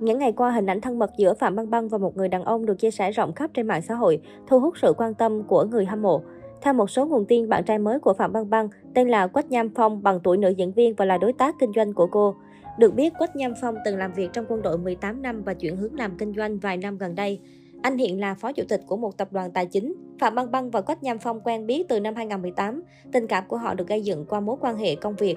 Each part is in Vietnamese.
Những ngày qua, hình ảnh thân mật giữa Phạm Băng Băng và một người đàn ông được chia sẻ rộng khắp trên mạng xã hội, thu hút sự quan tâm của người hâm mộ. Theo một số nguồn tin, bạn trai mới của Phạm Băng Băng tên là Quách Nham Phong bằng tuổi nữ diễn viên và là đối tác kinh doanh của cô. Được biết, Quách Nham Phong từng làm việc trong quân đội 18 năm và chuyển hướng làm kinh doanh vài năm gần đây. Anh hiện là phó chủ tịch của một tập đoàn tài chính. Phạm Băng Băng và Quách Nham Phong quen biết từ năm 2018. Tình cảm của họ được gây dựng qua mối quan hệ công việc.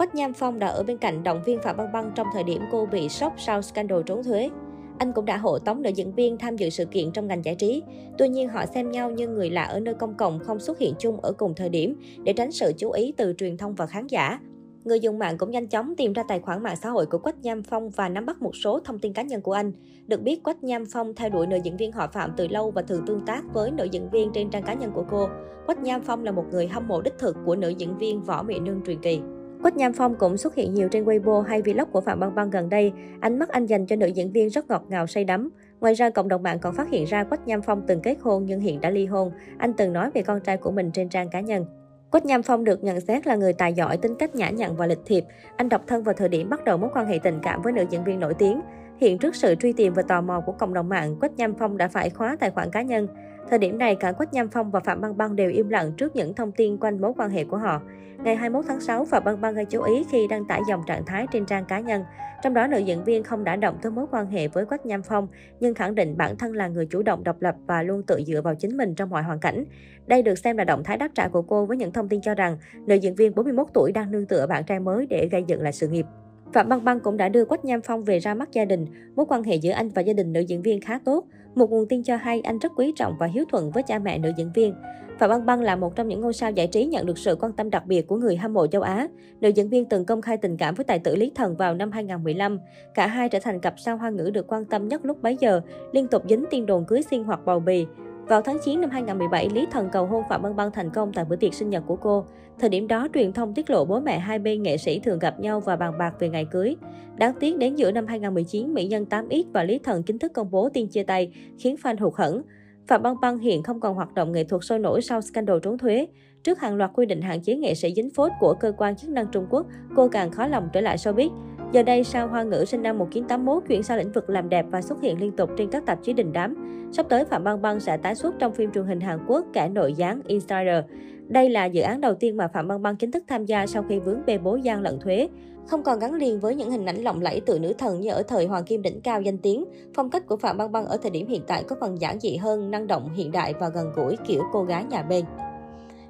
Quách Nham Phong đã ở bên cạnh động viên Phạm Băng Băng trong thời điểm cô bị sốc sau scandal trốn thuế. Anh cũng đã hộ tống nữ diễn viên tham dự sự kiện trong ngành giải trí. Tuy nhiên họ xem nhau như người lạ ở nơi công cộng không xuất hiện chung ở cùng thời điểm để tránh sự chú ý từ truyền thông và khán giả. Người dùng mạng cũng nhanh chóng tìm ra tài khoản mạng xã hội của Quách Nham Phong và nắm bắt một số thông tin cá nhân của anh. Được biết, Quách Nham Phong theo đuổi nữ diễn viên họ Phạm từ lâu và thường tương tác với nữ diễn viên trên trang cá nhân của cô. Quách Nham Phong là một người hâm mộ đích thực của nữ diễn viên Võ Mỹ Nương truyền kỳ. Quách Nham Phong cũng xuất hiện nhiều trên Weibo hay vlog của Phạm Băng Băng gần đây. Ánh mắt anh dành cho nữ diễn viên rất ngọt ngào say đắm. Ngoài ra, cộng đồng mạng còn phát hiện ra Quách Nham Phong từng kết hôn nhưng hiện đã ly hôn. Anh từng nói về con trai của mình trên trang cá nhân. Quách Nham Phong được nhận xét là người tài giỏi, tính cách nhã nhặn và lịch thiệp. Anh độc thân vào thời điểm bắt đầu mối quan hệ tình cảm với nữ diễn viên nổi tiếng. Hiện trước sự truy tìm và tò mò của cộng đồng mạng, Quách Nham Phong đã phải khóa tài khoản cá nhân. Thời điểm này, cả Quách Nham Phong và Phạm Băng Băng đều im lặng trước những thông tin quanh mối quan hệ của họ. Ngày 21 tháng 6, Phạm Băng Băng gây chú ý khi đăng tải dòng trạng thái trên trang cá nhân. Trong đó, nữ diễn viên không đã động tới mối quan hệ với Quách Nham Phong, nhưng khẳng định bản thân là người chủ động độc lập và luôn tự dựa vào chính mình trong mọi hoàn cảnh. Đây được xem là động thái đáp trả của cô với những thông tin cho rằng nữ diễn viên 41 tuổi đang nương tựa bạn trai mới để gây dựng lại sự nghiệp. Phạm Băng Băng cũng đã đưa Quách Nham Phong về ra mắt gia đình. Mối quan hệ giữa anh và gia đình nữ diễn viên khá tốt. Một nguồn tin cho hay anh rất quý trọng và hiếu thuận với cha mẹ nữ diễn viên. Phạm Băng Băng là một trong những ngôi sao giải trí nhận được sự quan tâm đặc biệt của người hâm mộ châu Á. Nữ diễn viên từng công khai tình cảm với tài tử Lý Thần vào năm 2015. Cả hai trở thành cặp sao hoa ngữ được quan tâm nhất lúc bấy giờ, liên tục dính tin đồn cưới xin hoặc bầu bì. Vào tháng 9 năm 2017, Lý Thần cầu hôn Phạm Băng Băng thành công tại bữa tiệc sinh nhật của cô. Thời điểm đó, truyền thông tiết lộ bố mẹ hai bên nghệ sĩ thường gặp nhau và bàn bạc về ngày cưới. Đáng tiếc đến giữa năm 2019, mỹ nhân 8X và Lý Thần chính thức công bố tin chia tay, khiến fan hụt hẫng. Phạm Băng Băng hiện không còn hoạt động nghệ thuật sôi nổi sau scandal trốn thuế. Trước hàng loạt quy định hạn chế nghệ sĩ dính phốt của cơ quan chức năng Trung Quốc, cô càng khó lòng trở lại showbiz. Giờ đây, sao Hoa Ngữ sinh năm 1981 chuyển sang lĩnh vực làm đẹp và xuất hiện liên tục trên các tạp chí đình đám. Sắp tới, Phạm Băng Băng sẽ tái xuất trong phim truyền hình Hàn Quốc cả nội gián Insider. Đây là dự án đầu tiên mà Phạm Băng Băng chính thức tham gia sau khi vướng bê bối gian lận thuế. Không còn gắn liền với những hình ảnh lộng lẫy từ nữ thần như ở thời Hoàng Kim đỉnh cao danh tiếng, phong cách của Phạm Băng Băng ở thời điểm hiện tại có phần giản dị hơn, năng động, hiện đại và gần gũi kiểu cô gái nhà bên.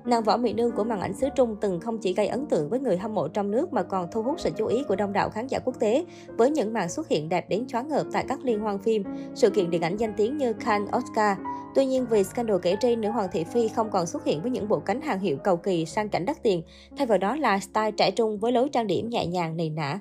Nàng Võ Mỹ Nương của màn ảnh xứ Trung từng không chỉ gây ấn tượng với người hâm mộ trong nước mà còn thu hút sự chú ý của đông đảo khán giả quốc tế với những màn xuất hiện đẹp đến choáng ngợp tại các liên hoan phim, sự kiện điện ảnh danh tiếng như Cannes, Oscar. Tuy nhiên vì scandal kể trên, nữ hoàng thị Phi không còn xuất hiện với những bộ cánh hàng hiệu cầu kỳ sang cảnh đắt tiền, thay vào đó là style trẻ trung với lối trang điểm nhẹ nhàng nề nã.